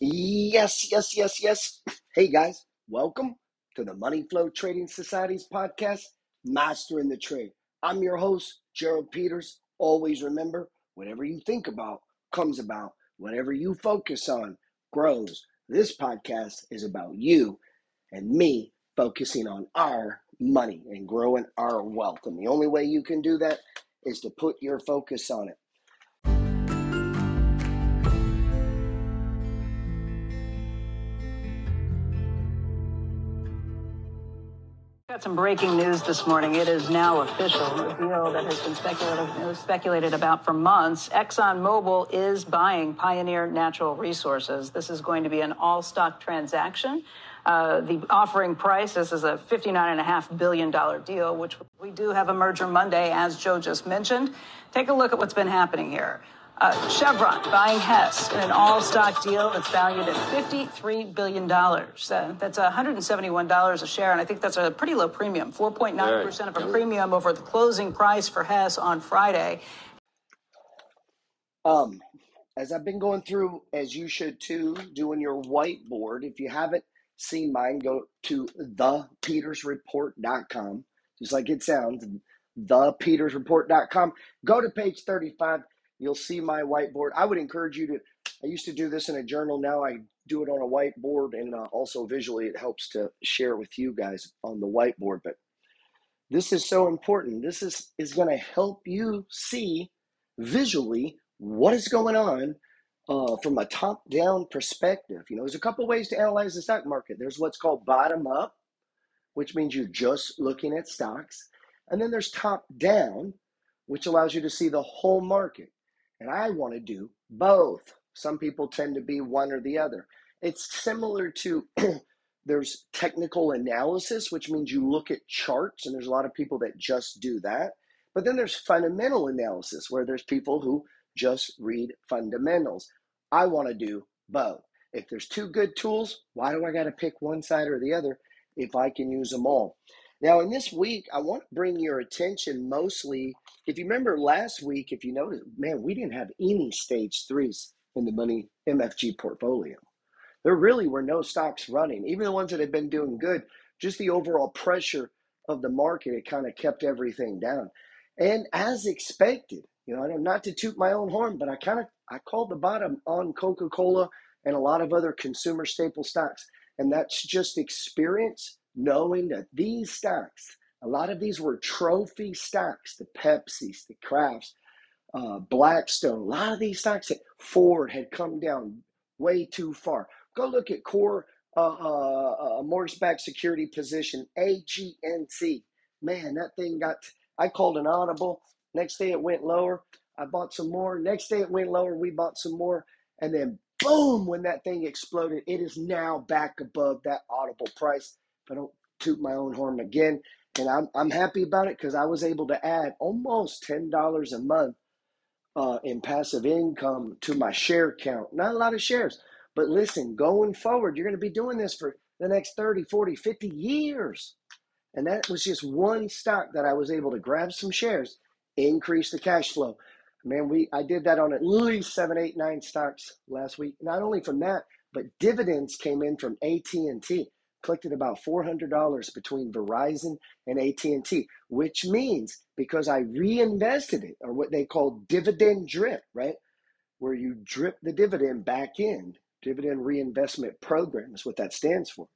Yes, yes, yes, yes. Hey guys, welcome to the Money Flow Trading Society's podcast, Mastering the Trade. I'm your host, Gerald Peters. Always remember, whatever you think about comes about. Whatever you focus on grows. This podcast is about you and me focusing on our money and growing our wealth. And the only way you can do that is to put your focus on it. Got some breaking news this morning. It is now official. A deal that has been speculated, speculated about for months. ExxonMobil is buying Pioneer Natural Resources. This is going to be an all stock transaction. Uh, the offering price, this is a $59.5 billion deal, which we do have a merger Monday, as Joe just mentioned. Take a look at what's been happening here. Uh, Chevron buying Hess in an all stock deal that's valued at $53 billion. Uh, that's $171 a share, and I think that's a pretty low premium 4.9% of a premium over the closing price for Hess on Friday. Um, as I've been going through, as you should too, doing your whiteboard. If you haven't seen mine, go to thepetersreport.com, just like it sounds, thepetersreport.com. Go to page 35 You'll see my whiteboard. I would encourage you to, I used to do this in a journal. Now I do it on a whiteboard and uh, also visually. It helps to share with you guys on the whiteboard. But this is so important. This is, is going to help you see visually what is going on uh, from a top down perspective. You know, there's a couple ways to analyze the stock market. There's what's called bottom up, which means you're just looking at stocks. And then there's top down, which allows you to see the whole market. And I want to do both. Some people tend to be one or the other. It's similar to there's technical analysis, which means you look at charts, and there's a lot of people that just do that. But then there's fundamental analysis, where there's people who just read fundamentals. I want to do both. If there's two good tools, why do I got to pick one side or the other if I can use them all? Now, in this week, I want to bring your attention mostly. If you remember last week, if you noticed, man, we didn't have any stage threes in the money MFG portfolio. There really were no stocks running, even the ones that had been doing good. Just the overall pressure of the market, it kind of kept everything down. And as expected, you know, not to toot my own horn, but I kind of I called the bottom on Coca Cola and a lot of other consumer staple stocks, and that's just experience knowing that these stocks, a lot of these were trophy stocks, the Pepsis, the Krafts, uh, Blackstone, a lot of these stocks that Ford had come down way too far. Go look at core uh, uh, uh mortgage-backed security position, AGNC. Man, that thing got, I called an audible. Next day it went lower. I bought some more. Next day it went lower. We bought some more. And then boom, when that thing exploded, it is now back above that audible price. I don't toot my own horn again. And I'm, I'm happy about it because I was able to add almost $10 a month uh, in passive income to my share count. Not a lot of shares, but listen, going forward, you're going to be doing this for the next 30, 40, 50 years. And that was just one stock that I was able to grab some shares, increase the cash flow. Man, we I did that on at least seven, eight, nine stocks last week. Not only from that, but dividends came in from AT&T collected about $400 between Verizon and AT&T, which means because I reinvested it or what they call dividend drip, right? Where you drip the dividend back in, dividend reinvestment program is what that stands for.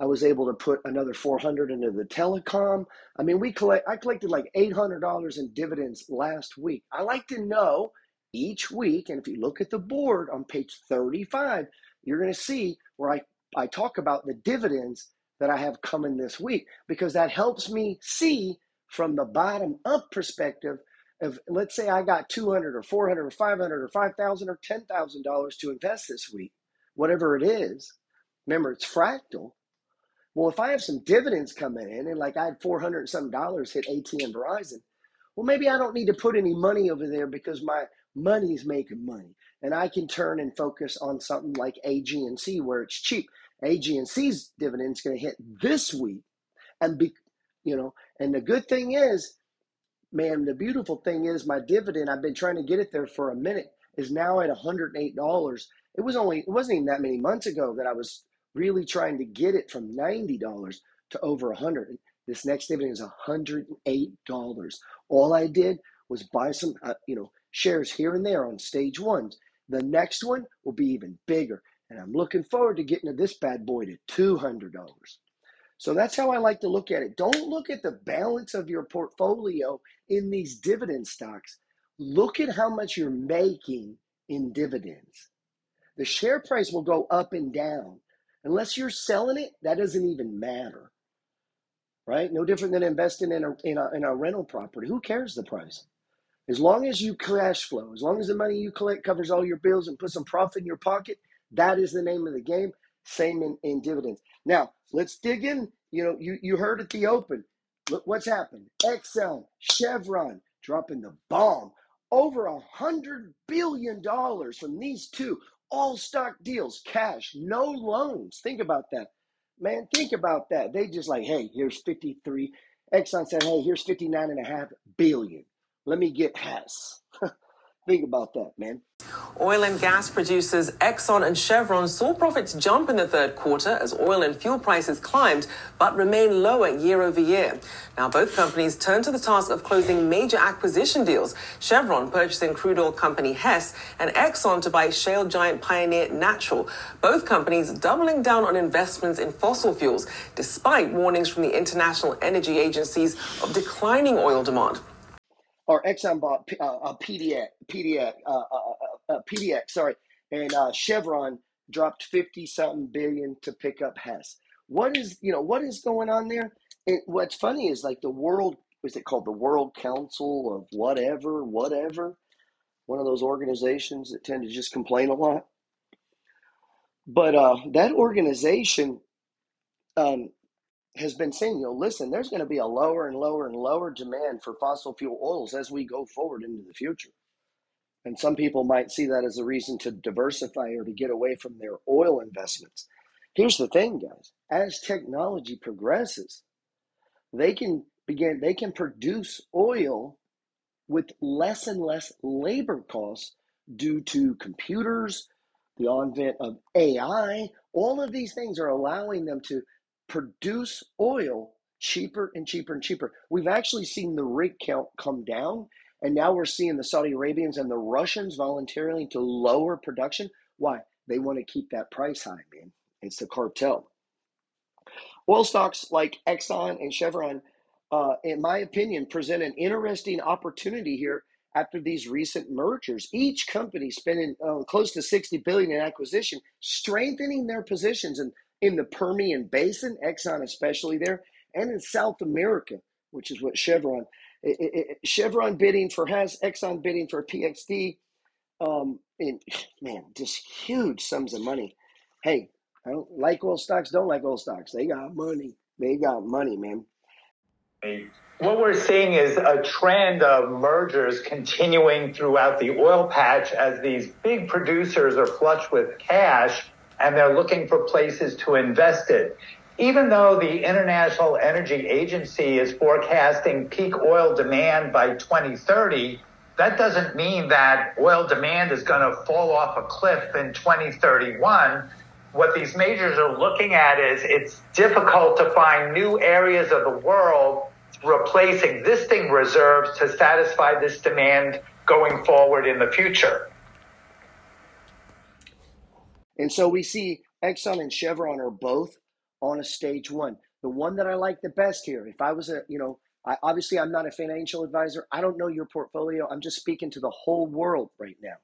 I was able to put another 400 into the telecom. I mean, we collect I collected like $800 in dividends last week. I like to know each week and if you look at the board on page 35, you're going to see where I I talk about the dividends that I have coming this week because that helps me see from the bottom up perspective of let's say I got 200 or 400 or 500 or 5,000 or $10,000 to invest this week, whatever it is. Remember, it's fractal. Well, if I have some dividends coming in and like I had 400 some dollars hit AT and Verizon, well, maybe I don't need to put any money over there because my money's making money and I can turn and focus on something like AGNC where it's cheap. AGNC's dividend is going to hit this week, and be, you know, and the good thing is, man, the beautiful thing is my dividend. I've been trying to get it there for a minute. Is now at $108, It was only it wasn't even that many months ago that I was really trying to get it from ninety dollars to over a hundred. This next dividend is hundred and eight dollars. All I did was buy some, uh, you know, shares here and there on stage ones. The next one will be even bigger, and I'm looking forward to getting to this bad boy to two hundred dollars. So that's how I like to look at it. Don't look at the balance of your portfolio in these dividend stocks. Look at how much you're making in dividends. The share price will go up and down. Unless you're selling it, that doesn't even matter. Right? No different than investing in a, in a, in a rental property. Who cares the price? As long as you cash flow, as long as the money you collect covers all your bills and put some profit in your pocket, that is the name of the game. Same in, in dividends. Now, let's dig in. You know, you, you heard at the open. Look what's happened. Exxon, Chevron dropping the bomb. Over a hundred billion dollars from these two all stock deals, cash, no loans. Think about that. Man, think about that. They just like, hey, here's 53. Exxon said, hey, here's 59 and a half billion. Let me get Hess. think about that, man. Oil and gas producers Exxon and Chevron saw profits jump in the third quarter as oil and fuel prices climbed, but remain lower year over year. Now, both companies turned to the task of closing major acquisition deals. Chevron purchasing crude oil company Hess and Exxon to buy shale giant Pioneer Natural. Both companies doubling down on investments in fossil fuels, despite warnings from the international energy agencies of declining oil demand or Exxon bought uh, uh, PDX, PDX, uh, uh, uh, uh PDX, sorry, and uh, Chevron dropped fifty something billion to pick up Hess. What is you know what is going on there? And what's funny is like the world is it called the World Council of whatever, whatever, one of those organizations that tend to just complain a lot. But uh, that organization um, has been saying, you know, listen, there's going to be a lower and lower and lower demand for fossil fuel oils as we go forward into the future. And some people might see that as a reason to diversify or to get away from their oil investments. Here's the thing, guys as technology progresses, they can begin, they can produce oil with less and less labor costs due to computers, the advent of AI. All of these things are allowing them to produce oil cheaper and cheaper and cheaper. We've actually seen the rig count come down, and now we're seeing the Saudi Arabians and the Russians voluntarily to lower production. Why? They want to keep that price high, man. It's the cartel. Oil stocks like Exxon and Chevron, uh, in my opinion, present an interesting opportunity here after these recent mergers. Each company spending uh, close to 60 billion in acquisition, strengthening their positions and in the Permian Basin, Exxon especially there, and in South America, which is what Chevron, it, it, Chevron bidding for Hess, Exxon bidding for PXD, um, man, just huge sums of money. Hey, I don't like oil stocks, don't like oil stocks. They got money. They got money, man. What we're seeing is a trend of mergers continuing throughout the oil patch as these big producers are flush with cash and they're looking for places to invest it. Even though the International Energy Agency is forecasting peak oil demand by 2030, that doesn't mean that oil demand is going to fall off a cliff in 2031. What these majors are looking at is it's difficult to find new areas of the world replace existing reserves to satisfy this demand going forward in the future. And so we see Exxon and Chevron are both on a stage one. The one that I like the best here, if I was a, you know, I, obviously I'm not a financial advisor. I don't know your portfolio. I'm just speaking to the whole world right now.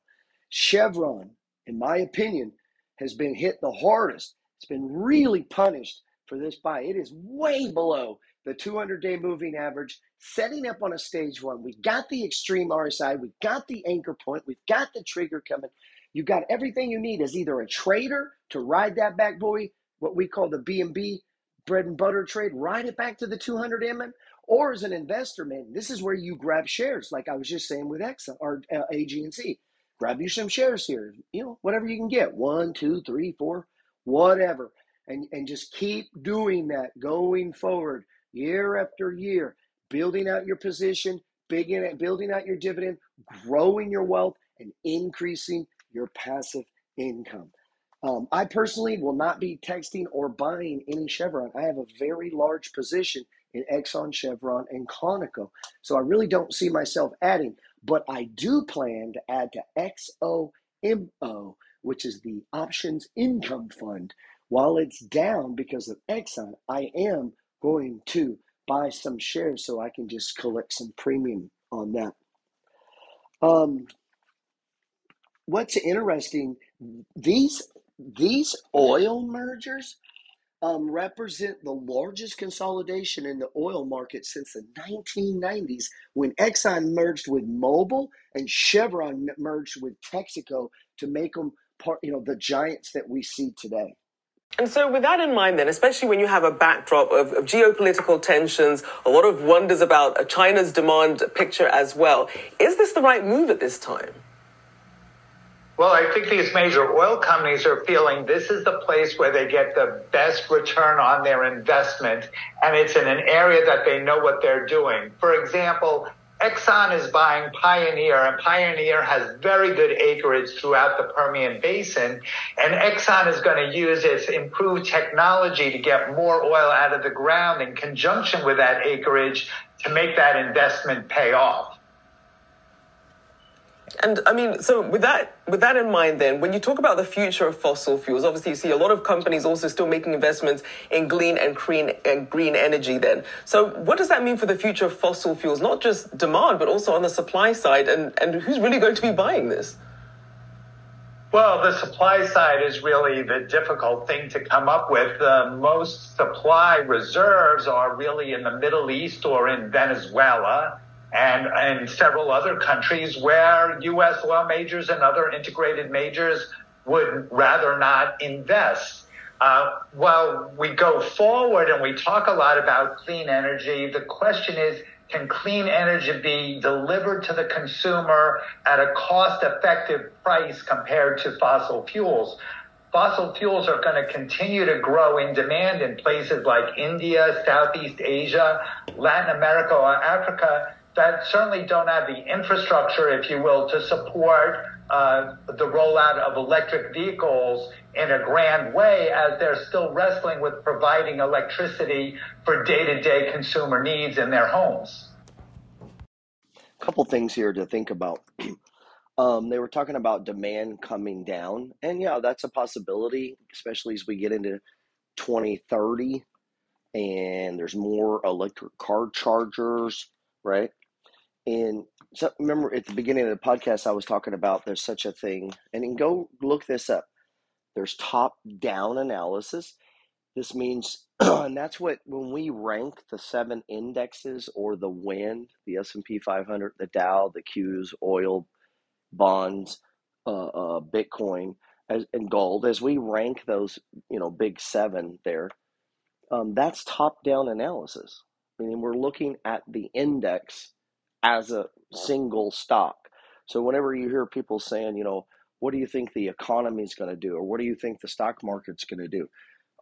Chevron, in my opinion, has been hit the hardest. It's been really punished for this buy. It is way below the 200 day moving average, setting up on a stage one. We got the extreme RSI, we got the anchor point, we've got the trigger coming. You got everything you need as either a trader to ride that back boy, what we call the B&B bread and butter trade, ride it back to the 200 MM, or as an investor, man, this is where you grab shares, like I was just saying with X or uh, AGNC. Grab you some shares here, you know, whatever you can get, one, two, three, four, whatever, and and just keep doing that going forward, year after year, building out your position, building out your dividend, growing your wealth, and increasing your passive income. Um, I personally will not be texting or buying any Chevron. I have a very large position in Exxon, Chevron, and Conoco. So I really don't see myself adding, but I do plan to add to XOMO, which is the Options Income Fund. While it's down because of Exxon, I am going to buy some shares so I can just collect some premium on that. Um, what's interesting, these these oil mergers um, represent the largest consolidation in the oil market since the 1990s when Exxon merged with Mobil and Chevron merged with Texaco to make them part, you know, the giants that we see today. And so, with that in mind, then, especially when you have a backdrop of, of geopolitical tensions, a lot of wonders about uh, China's demand picture as well, is this the right move at this time? Well, I think these major oil companies are feeling this is the place where they get the best return on their investment, and it's in an area that they know what they're doing. For example, Exxon is buying Pioneer, and Pioneer has very good acreage throughout the Permian Basin. And Exxon is going to use its improved technology to get more oil out of the ground in conjunction with that acreage to make that investment pay off. And I mean, so with that with that in mind, then when you talk about the future of fossil fuels, obviously you see a lot of companies also still making investments in clean and green and green energy. Then, so what does that mean for the future of fossil fuels? Not just demand, but also on the supply side, and and who's really going to be buying this? Well, the supply side is really the difficult thing to come up with. Uh, most supply reserves are really in the Middle East or in Venezuela and, and several other countries where U.S. law majors and other integrated majors would rather not invest. Uh, while we go forward and we talk a lot about clean energy, the question is, can clean energy be delivered to the consumer at a cost effective price compared to fossil fuels? Fossil fuels are going to continue to grow in demand in places like India, Southeast Asia, Latin America, or Africa that certainly don't have the infrastructure, if you will, to support uh, the rollout of electric vehicles in a grand way as they're still wrestling with providing electricity for day-to-day consumer needs in their homes. A couple things here to think about. Um, they were talking about demand coming down, and yeah, that's a possibility, especially as we get into 2030 and there's more electric car chargers, right? And so remember at the beginning of the podcast, I was talking about there's such a thing, and go look this up. There's top down analysis. This means, and that's what when we rank the seven indexes or the wind, the S and P 500, the Dow, the Qs, oil, bonds, uh, uh, Bitcoin, as, and gold, as we rank those, you know, big seven there, um, that's top down analysis. Meaning we're looking at the index as a single stock. So whenever you hear people saying, you know, what do you think the economy is going to do, or what do you think the stock market's going to do?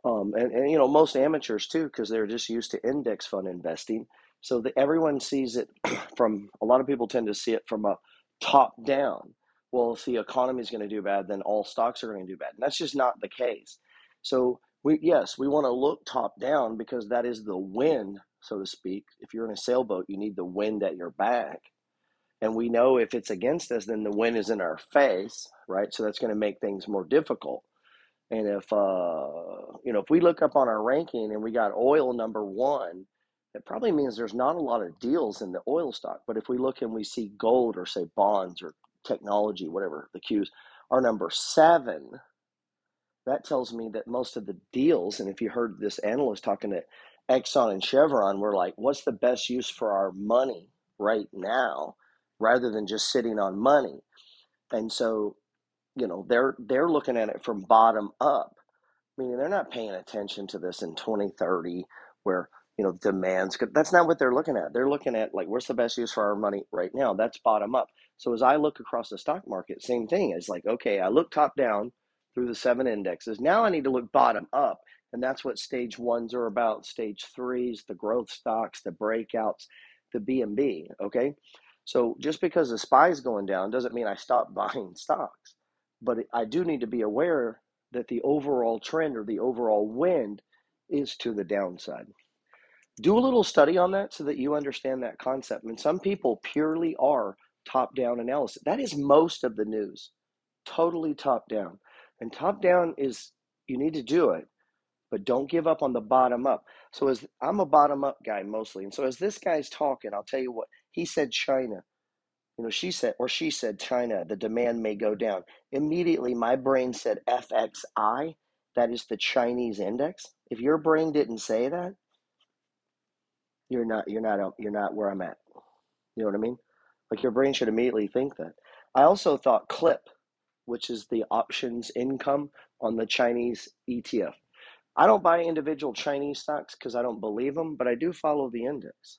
Um, and, and you know, most amateurs too, because they're just used to index fund investing. So the, everyone sees it from a lot of people tend to see it from a top down. Well, if the economy is going to do bad, then all stocks are going to do bad. And that's just not the case. So we yes, we want to look top down because that is the wind so to speak. If you're in a sailboat, you need the wind at your back. And we know if it's against us, then the wind is in our face, right? So that's going to make things more difficult. And if uh, you know, if we look up on our ranking and we got oil number one, it probably means there's not a lot of deals in the oil stock. But if we look and we see gold or say bonds or technology, whatever the Qs are number seven, that tells me that most of the deals, and if you heard this analyst talking to Exxon and Chevron were like, what's the best use for our money right now rather than just sitting on money? And so, you know, they're they're looking at it from bottom up. Meaning they're not paying attention to this in 2030 where, you know, demands that's not what they're looking at. They're looking at like what's the best use for our money right now? That's bottom up. So as I look across the stock market, same thing. It's like, okay, I look top down through the seven indexes. Now I need to look bottom up and that's what stage ones are about. Stage threes, the growth stocks, the breakouts, the B&B, okay? So just because the SPY's going down doesn't mean I stop buying stocks. but I do need to be aware that the overall trend or the overall wind is to the downside. Do a little study on that so that you understand that concept. And some people purely are top down analysis. That is most of the news, totally top down. And top down is you need to do it, but don't give up on the bottom up. So as I'm a bottom up guy mostly, and so as this guy's talking, I'll tell you what he said. China, you know, she said or she said China, the demand may go down. Immediately, my brain said FXI. That is the Chinese index. If your brain didn't say that, you're not you're not you're not where I'm at. You know what I mean? Like your brain should immediately think that. I also thought KLIP, which is the options income on the Chinese ETF. I don't buy individual Chinese stocks because I don't believe them, but I do follow the index,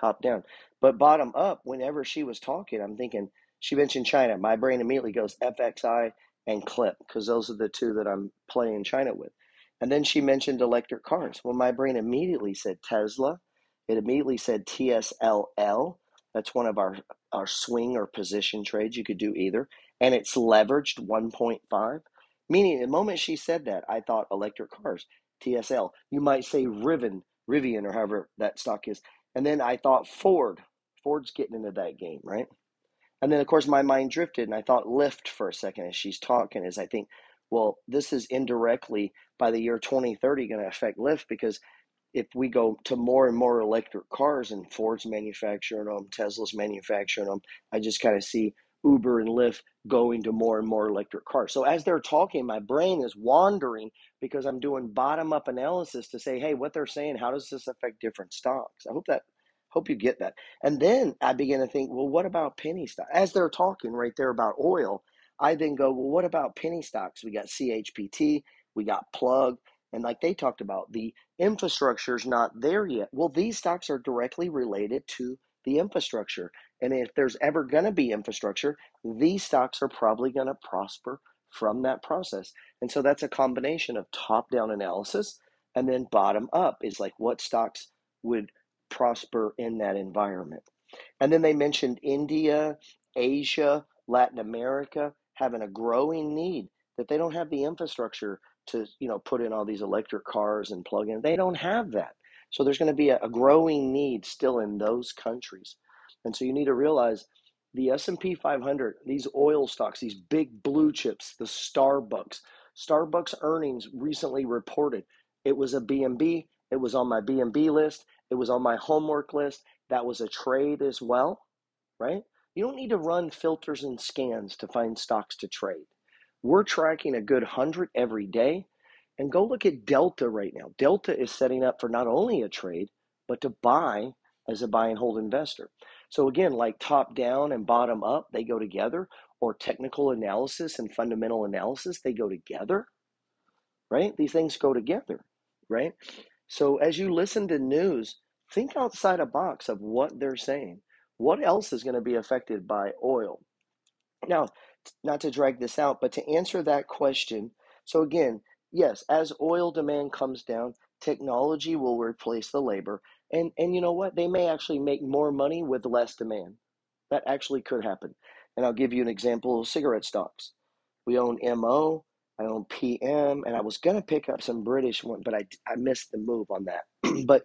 top down. But bottom up, whenever she was talking, I'm thinking she mentioned China. My brain immediately goes FXI and KLIP because those are the two that I'm playing China with. And then she mentioned electric cars. Well, my brain immediately said Tesla. It immediately said TSLL. That's one of our, our swing or position trades. You could do either. And it's leveraged 1.5. Meaning, the moment she said that, I thought electric cars, TSL. You might say Rivian, Rivian, or however that stock is. And then I thought Ford. Ford's getting into that game, right? And then, of course, my mind drifted and I thought Lyft for a second as she's talking, as I think, well, this is indirectly by the year 2030 going to affect Lyft because if we go to more and more electric cars and Ford's manufacturing them, Tesla's manufacturing them, I just kind of see Uber and Lyft going to more and more electric cars. So as they're talking, my brain is wandering because I'm doing bottom up analysis to say, hey, what they're saying, how does this affect different stocks? I hope that hope you get that. And then I begin to think, well, what about penny stock? As they're talking right there about oil, I then go, well, what about penny stocks? We got CHPT, we got plug, and like they talked about, the infrastructure is not there yet. Well, these stocks are directly related to the infrastructure. And if there's ever going to be infrastructure, these stocks are probably going to prosper from that process. And so that's a combination of top down analysis and then bottom up is like what stocks would prosper in that environment. And then they mentioned India, Asia, Latin America having a growing need that they don't have the infrastructure to, you know, put in all these electric cars and plug in. They don't have that. So there's going to be a, a growing need still in those countries. And so you need to realize the S&P 500, these oil stocks, these big blue chips, the Starbucks. Starbucks earnings recently reported. It was a BNB, it was on my BNB list, it was on my homework list. That was a trade as well, right? You don't need to run filters and scans to find stocks to trade. We're tracking a good 100 every day. And go look at Delta right now. Delta is setting up for not only a trade, but to buy as a buy and hold investor. So again, like top down and bottom up, they go together, or technical analysis and fundamental analysis, they go together, right? These things go together, right? So as you listen to news, think outside a box of what they're saying. What else is going to be affected by oil? Now, not to drag this out, but to answer that question, so again, yes, as oil demand comes down, technology will replace the labor and and you know what? They may actually make more money with less demand. That actually could happen. And I'll give you an example of cigarette stocks. We own MO, I own PM, and I was gonna pick up some British one, but I I missed the move on that. but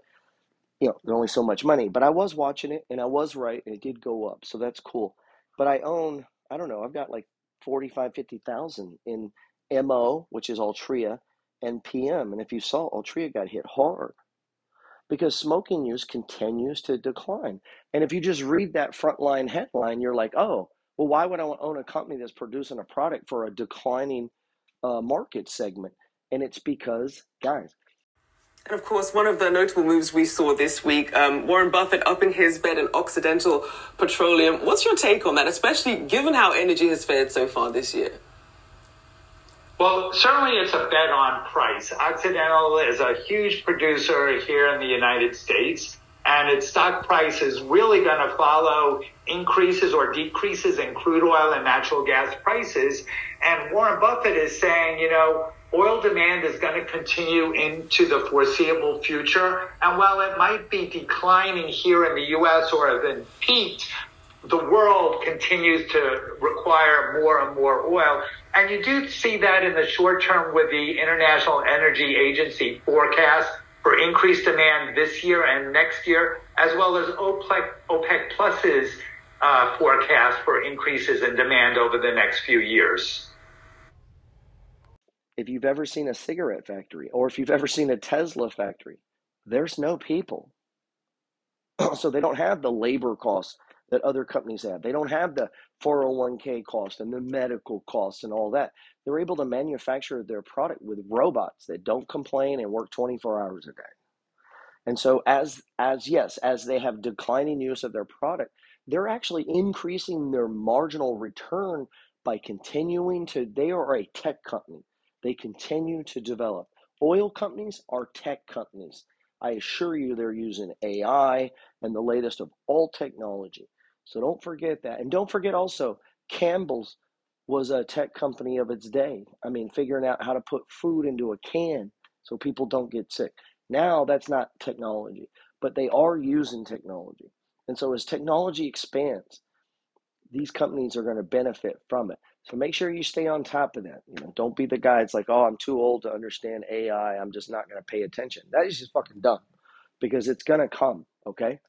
you know, there's only so much money. But I was watching it and I was right and it did go up. So that's cool. But I own, I don't know, I've got like 45, 50,000 in MO, which is Altria, and PM. And if you saw, Altria got hit hard because smoking use continues to decline. And if you just read that frontline headline, you're like, oh, well, why would I own a company that's producing a product for a declining uh, market segment? And it's because, guys, and of course, one of the notable moves we saw this week, um, Warren Buffett upping his bet in Occidental Petroleum. What's your take on that, especially given how energy has fared so far this year? Well, certainly it's a bet on price. Occidental is a huge producer here in the United States, and its stock price is really going to follow increases or decreases in crude oil and natural gas prices. And Warren Buffett is saying, you know, oil demand is going to continue into the foreseeable future. And while it might be declining here in the U.S. or have been peaked, the world continues to require more and more oil. And you do see that in the short term with the International Energy Agency forecast for increased demand this year and next year, as well as OPEC, OPEC Plus's uh, forecast for increases in demand over the next few years. If you've ever seen a cigarette factory or if you've ever seen a Tesla factory, there's no people. so they don't have the labor costs that other companies have. They don't have the 401k cost and the medical costs and all that. They're able to manufacture their product with robots that don't complain and work 24 hours a day. And so as as yes, as they have declining use of their product, they're actually increasing their marginal return by continuing to they are a tech company. They continue to develop. Oil companies are tech companies. I assure you they're using AI and the latest of all technology. So don't forget that. And don't forget also, Campbell's was a tech company of its day. I mean, figuring out how to put food into a can so people don't get sick. Now that's not technology, but they are using technology. And so as technology expands, these companies are going to benefit from it. So make sure you stay on top of that. You know, don't be the guy that's like, oh, I'm too old to understand AI. I'm just not going to pay attention. That is just fucking dumb because it's going to come. Okay.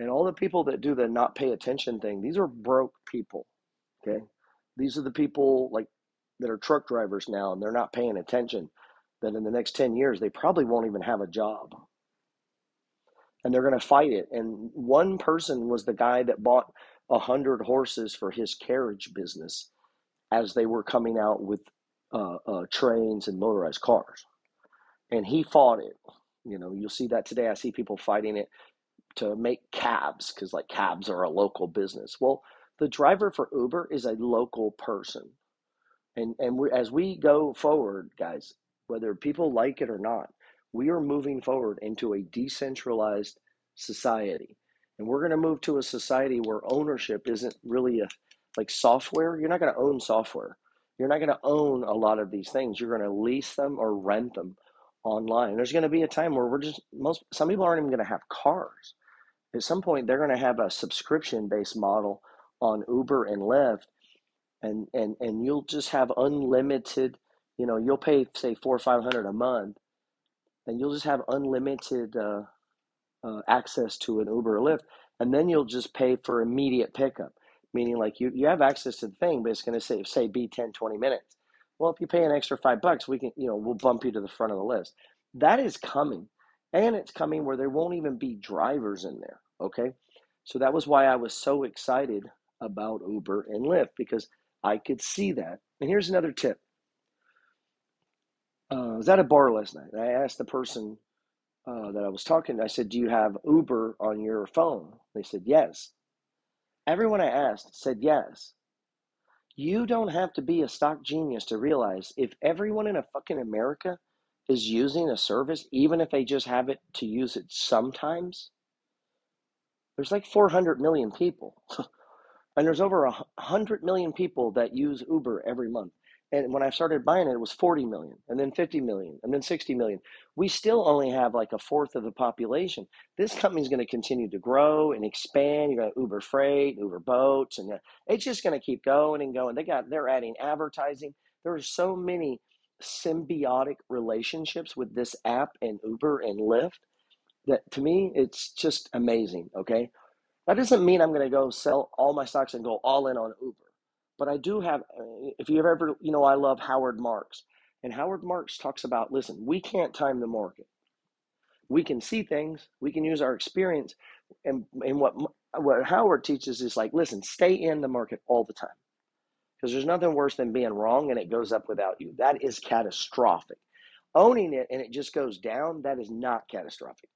And all the people that do the not pay attention thing, these are broke people. Okay. These are the people like that are truck drivers now and they're not paying attention. That in the next 10 years, they probably won't even have a job. And they're going to fight it. And one person was the guy that bought a hundred horses for his carriage business as they were coming out with uh, uh, trains and motorized cars. And he fought it. You know, you'll see that today. I see people fighting it to make cabs because like cabs are a local business. Well, the driver for Uber is a local person. And and we, as we go forward, guys, whether people like it or not, we are moving forward into a decentralized society. And we're going to move to a society where ownership isn't really a like software. You're not going to own software. You're not going to own a lot of these things. You're going to lease them or rent them online. There's going to be a time where we're just most some people aren't even going to have cars at some point they're going to have a subscription based model on Uber and Lyft and and and you'll just have unlimited you know you'll pay say four or five hundred a month and you'll just have unlimited uh, uh, access to an Uber or Lyft and then you'll just pay for immediate pickup meaning like you, you have access to the thing but it's going to say say be 10 20 minutes. Well if you pay an extra five bucks we can you know we'll bump you to the front of the list. That is coming and it's coming where there won't even be drivers in there. Okay. So that was why I was so excited about Uber and Lyft because I could see that. And here's another tip. Uh, I was at a bar last night and I asked the person uh, that I was talking to, I said, Do you have Uber on your phone? They said, Yes. Everyone I asked said yes. You don't have to be a stock genius to realize if everyone in a fucking America is using a service, even if they just have it to use it sometimes, there's like 400 million people. and there's over 100 million people that use Uber every month. And when I started buying it, it was 40 million, and then 50 million, and then 60 million. We still only have like a fourth of the population. This company is going to continue to grow and expand. You got Uber Freight, Uber Boats, and uh, it's just going to keep going and going. They got they're adding advertising. There are so many symbiotic relationships with this app and Uber and Lyft that to me it's just amazing. Okay, that doesn't mean I'm going to go sell all my stocks and go all in on Uber, but I do have. Uh, if you have ever, you know, I love Howard Marks, and Howard Marks talks about listen, we can't time the market. We can see things, we can use our experience, and and what what Howard teaches is like, listen, stay in the market all the time because there's nothing worse than being wrong and it goes up without you. That is catastrophic. Owning it and it just goes down, that is not catastrophic.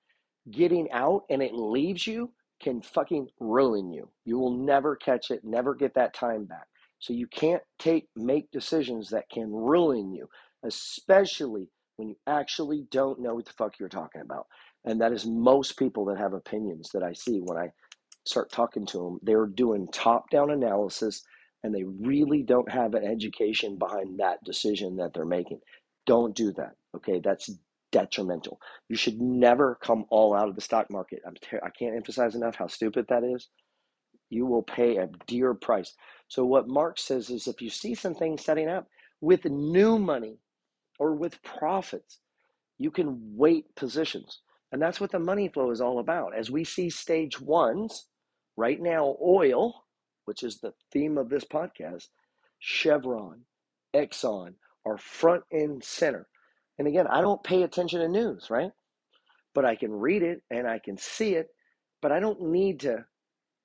Getting out and it leaves you can fucking ruin you. You will never catch it, never get that time back. So you can't take make decisions that can ruin you, especially when you actually don't know what the fuck you're talking about. And that is most people that have opinions that I see when I start talking to them. They're doing top down analysis and they really don't have an education behind that decision that they're making. Don't do that. Okay, that's detrimental. You should never come all out of the stock market. I'm ter- I can't emphasize enough how stupid that is. You will pay a dear price. So what Mark says is if you see some things setting up, with new money or with profits, you can weight positions. And that's what the money flow is all about. As we see stage ones, right now, oil, which is the theme of this podcast, Chevron, Exxon are front and center. And again, I don't pay attention to news, right? But I can read it and I can see it, but I don't need to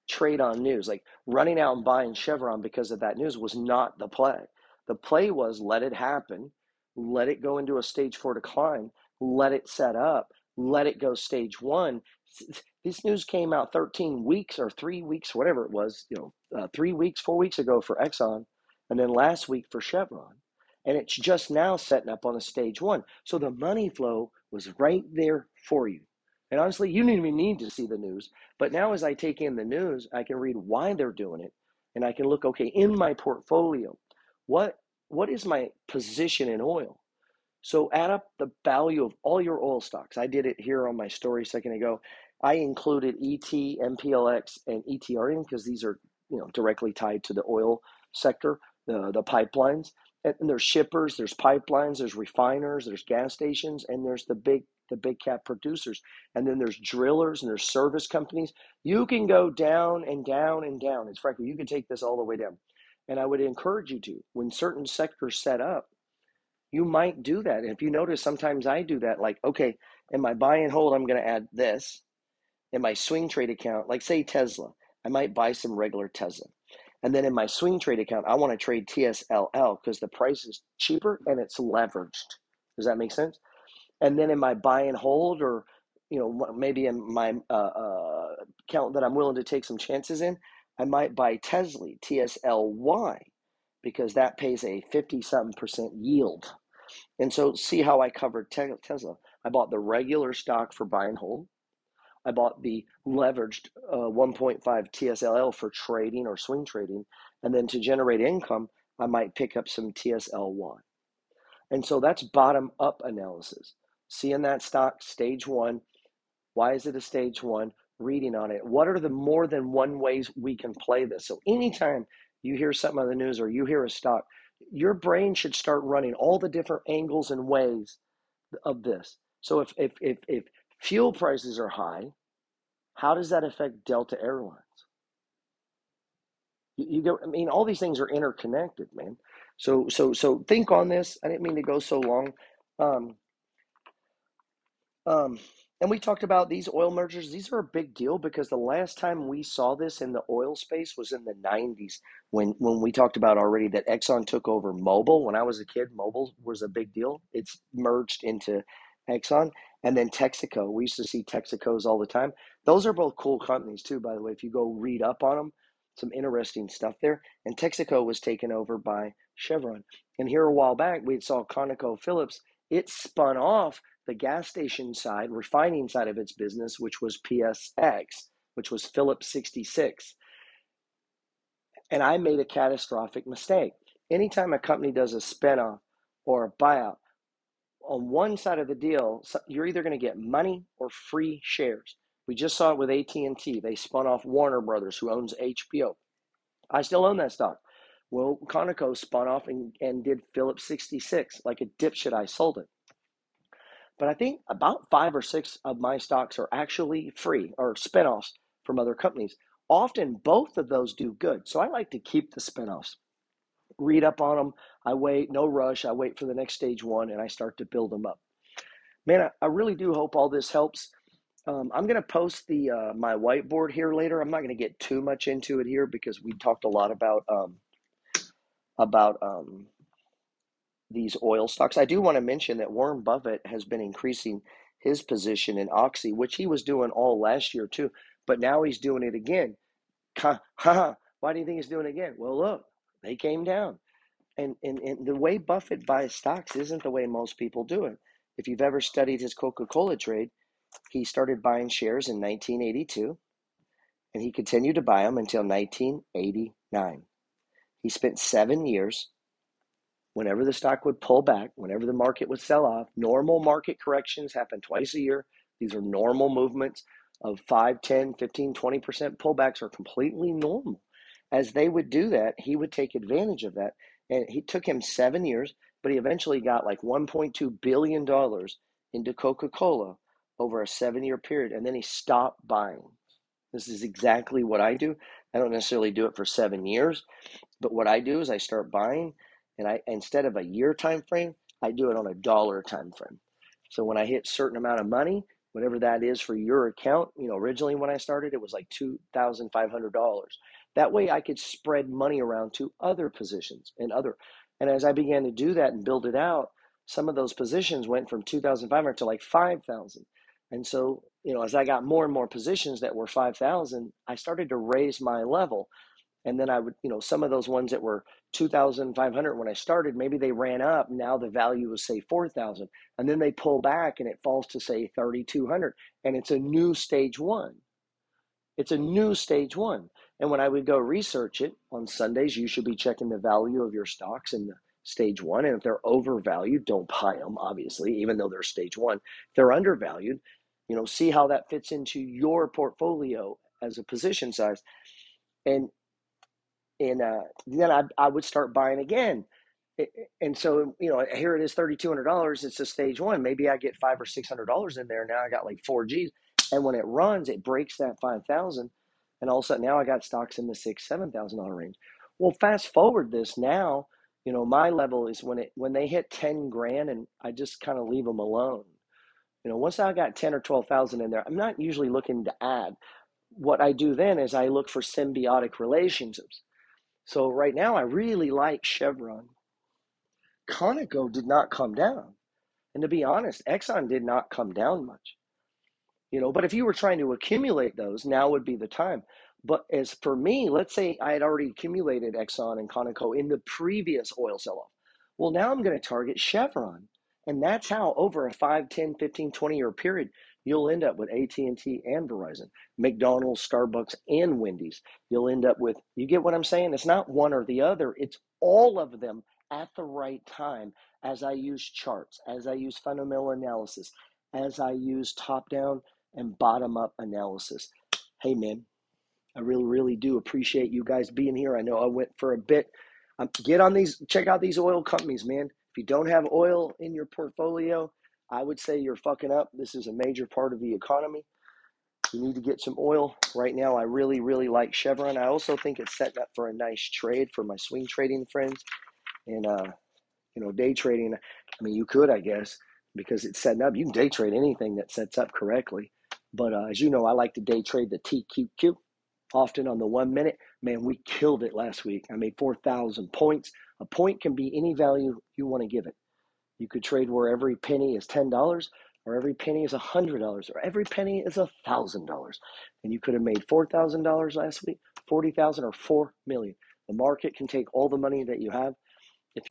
trade on news. Like running out and buying Chevron because of that news was not the play. The play was let it happen, let it go into a stage four decline, let it set up, let it go stage one. This news came out 13 weeks or three weeks, whatever it was, you know, uh, three weeks, four weeks ago for Exxon, and then last week for Chevron. And it's just now setting up on a stage one. So the money flow was right there for you. And honestly, you didn't even need to see the news. But now, as I take in the news, I can read why they're doing it, and I can look, okay, in my portfolio, what what is my position in oil? So add up the value of all your oil stocks. I did it here on my story a second ago. I included ET, MPLX, and ETRN because these are you know directly tied to the oil sector, the the pipelines. And there's shippers, there's pipelines, there's refiners, there's gas stations, and there's the big the big cap producers. And then there's drillers and there's service companies. You can go down and down and down. It's frankly, you can take this all the way down. And I would encourage you to, when certain sectors set up, you might do that. And if you notice, sometimes I do that. Like, okay, in my buy and hold, I'm going to add this. In my swing trade account, like say Tesla, I might buy some regular Tesla. And then in my swing trade account, I want to trade TSLL because the price is cheaper and it's leveraged. Does that make sense? and then in my buy and hold or you know maybe in my uh, uh, account that i'm willing to take some chances in i might buy tesla tsly because that pays a 50 something percent yield and so see how i covered tesla i bought the regular stock for buy and hold i bought the leveraged uh, 1.5 tsll for trading or swing trading and then to generate income i might pick up some tsly and so that's bottom up analysis seeing that stock stage one. Why is it a stage one? Reading on it. What are the more than one ways we can play this? So anytime you hear something on the news or you hear a stock, your brain should start running all the different angles and ways of this. So if if if, if fuel prices are high, how does that affect Delta Airlines? You, you go. I mean, all these things are interconnected, man. So so so think on this. I didn't mean to go so long. Um, um, and we talked about these oil mergers. These are a big deal because the last time we saw this in the oil space was in the 90s when, when we talked about already that Exxon took over Mobil. When I was a kid, Mobil was a big deal. It's merged into Exxon. And then Texaco. We used to see Texacos all the time. Those are both cool companies, too, by the way. If you go read up on them, some interesting stuff there. And Texaco was taken over by Chevron. And here a while back, we saw ConocoPhillips. It spun off the gas station side, refining side of its business, which was PSX, which was Phillips 66. And I made a catastrophic mistake. Anytime a company does a spinoff or a buyout, on one side of the deal, you're either going to get money or free shares. We just saw it with AT&T. They spun off Warner Brothers, who owns HBO. I still own that stock. Well, Conoco spun off and, and did Phillips 66. Like a dipshit, I sold it. But I think about five or six of my stocks are actually free or spinoffs from other companies. Often both of those do good. So I like to keep the spinoffs. Read up on them. I wait, no rush. I wait for the next stage one and I start to build them up. Man, I, I really do hope all this helps. Um, I'm going to post the uh, my whiteboard here later. I'm not going to get too much into it here because we talked a lot about um, about um, these oil stocks. I do want to mention that Warren Buffett has been increasing his position in Oxy, which he was doing all last year too, but now he's doing it again. Why do you think he's doing it again? Well, look, they came down. And, and, and the way Buffett buys stocks isn't the way most people do it. If you've ever studied his Coca Cola trade, he started buying shares in 1982 and he continued to buy them until 1989. He spent seven years whenever the stock would pull back, whenever the market would sell off. Normal market corrections happen twice a year. These are normal movements of 5, 10, 15, 20% pullbacks are completely normal. As they would do that, he would take advantage of that And he took him seven years, but he eventually got like $1.2 billion into Coca Cola over a seven year period. And then he stopped buying. This is exactly what I do. I don't necessarily do it for seven years, but what I do is I start buying, and I instead of a year time frame, I do it on a dollar time frame. So when I hit certain amount of money, whatever that is for your account, you know, originally when I started, it was like two thousand five hundred dollars. That way, I could spread money around to other positions and other. And as I began to do that and build it out, some of those positions went from two thousand five hundred to like five thousand. And so, you know, as I got more and more positions that were 5,000, I started to raise my level. And then I would, you know, some of those ones that were 2,500 when I started, maybe they ran up. Now the value was, say, 4,000. And then they pull back and it falls to, say, 3,200. And it's a new stage one. It's a new stage one. And when I would go research it on Sundays, you should be checking the value of your stocks in the stage one. And if they're overvalued, don't buy them, obviously, even though they're stage one. If they're undervalued, you know, see how that fits into your portfolio as a position size. And and uh, then I, I would start buying again. And so, you know, here it is $3,200. It's a stage one. Maybe I get five or $600 in there. Now I got like four G's. And when it runs, it breaks that 5,000. And all of a sudden now I got stocks in the six, $7,000 range. Well, fast forward this now, you know, my level is when it, when they hit 10 grand and I just kind of leave them alone you know, once I got 10 or 12,000 in there, I'm not usually looking to add. What I do then is I look for symbiotic relationships. So right now I really like Chevron. Conoco did not come down. And to be honest, Exxon did not come down much. You know, but if you were trying to accumulate those, now would be the time. But as for me, let's say I had already accumulated Exxon and Conoco in the previous oil sell off. Well, now I'm going to target Chevron and that's how over a 5, 10, 15, 20 year period, you'll end up with AT&T and Verizon, McDonald's, Starbucks, and Wendy's. You'll end up with, you get what I'm saying? It's not one or the other. It's all of them at the right time as I use charts, as I use fundamental analysis, as I use top down and bottom up analysis. Hey, man, I really, really do appreciate you guys being here. I know I went for a bit. Um, get on these, check out these oil companies, man. If you don't have oil in your portfolio, I would say you're fucking up. This is a major part of the economy. You need to get some oil. Right now, I really, really like Chevron. I also think it's setting up for a nice trade for my swing trading friends. And, uh, you know, day trading, I mean, you could, I guess, because it's setting up. You can day trade anything that sets up correctly. But uh, as you know, I like to day trade the TQQ often on the one minute. Man, we killed it last week. I made 4,000 points. A point can be any value you want to give it. You could trade where every penny is $10 or every penny is $100 or every penny is $1,000. And you could have made $4,000 last week, 40,000 or 4 million. The market can take all the money that you have. If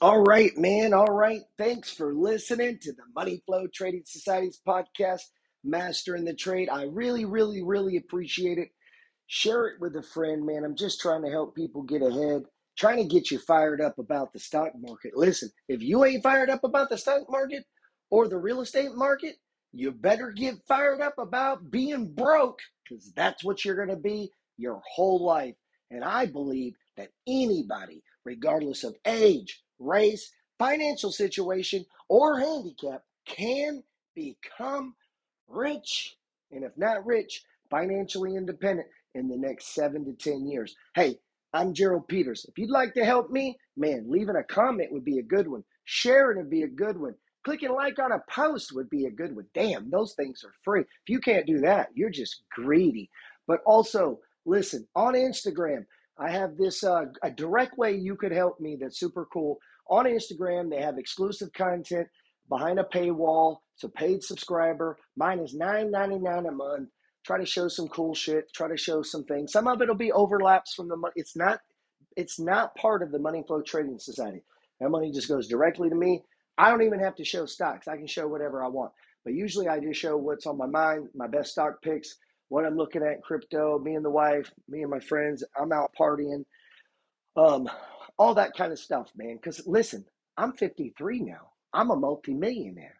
All right, man. All right. Thanks for listening to the Money Flow Trading Society's podcast, Mastering the Trade. I really, really, really appreciate it. Share it with a friend, man. I'm just trying to help people get ahead, trying to get you fired up about the stock market. Listen, if you ain't fired up about the stock market or the real estate market, you better get fired up about being broke because that's what you're going to be your whole life. And I believe that anybody, regardless of age, race, financial situation, or handicap can become rich. And if not rich, financially independent in the next seven to 10 years. Hey, I'm Gerald Peters. If you'd like to help me, man, leaving a comment would be a good one. Sharing would be a good one. Clicking like on a post would be a good one. Damn, those things are free. If you can't do that, you're just greedy. But also, listen, on Instagram, I have this uh, a direct way you could help me that's super cool. On Instagram, they have exclusive content behind a paywall. A paid subscriber. Mine is $9.99 a month. Try to show some cool shit. Try to show some things. Some of it'll be overlaps from the money. It's not. It's not part of the Money Flow Trading Society. That money just goes directly to me. I don't even have to show stocks. I can show whatever I want. But usually I just show what's on my mind, my best stock picks, what I'm looking at crypto, me and the wife, me and my friends. I'm out partying. Um, all that kind of stuff, man. Because listen, I'm 53 now. I'm a multimillionaire.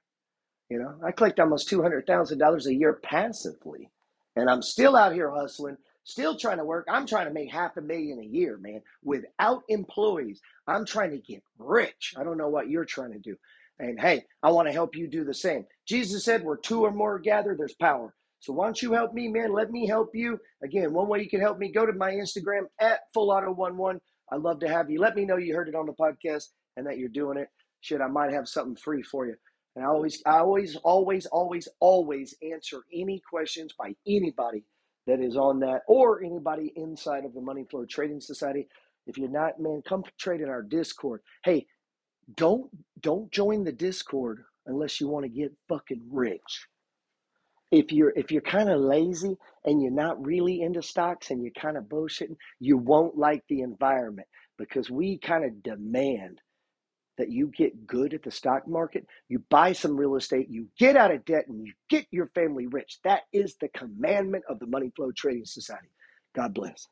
You know, I collect almost two hundred thousand dollars a year passively, and I'm still out here hustling, still trying to work. I'm trying to make half a million a year, man, without employees. I'm trying to get rich. I don't know what you're trying to do, and hey, I want to help you do the same. Jesus said, "Where two or more gather, there's power." So why don't you help me, man? Let me help you. Again, one way you can help me, go to my Instagram at fullauto11. I'd love to have you. Let me know you heard it on the podcast and that you're doing it. Shit, I might have something free for you. And I always, I always, always, always, always answer any questions by anybody that is on that or anybody inside of the Money Flow Trading Society. If you're not, man, come trade in our Discord. Hey, don't don't join the Discord unless you want to get fucking rich. If you're if you're kind of lazy and you're not really into stocks and you're kind of bullshitting, you won't like the environment because we kind of demand that you get good at the stock market, you buy some real estate, you get out of debt, and you get your family rich. That is the commandment of the Money Flow Trading Society. God bless.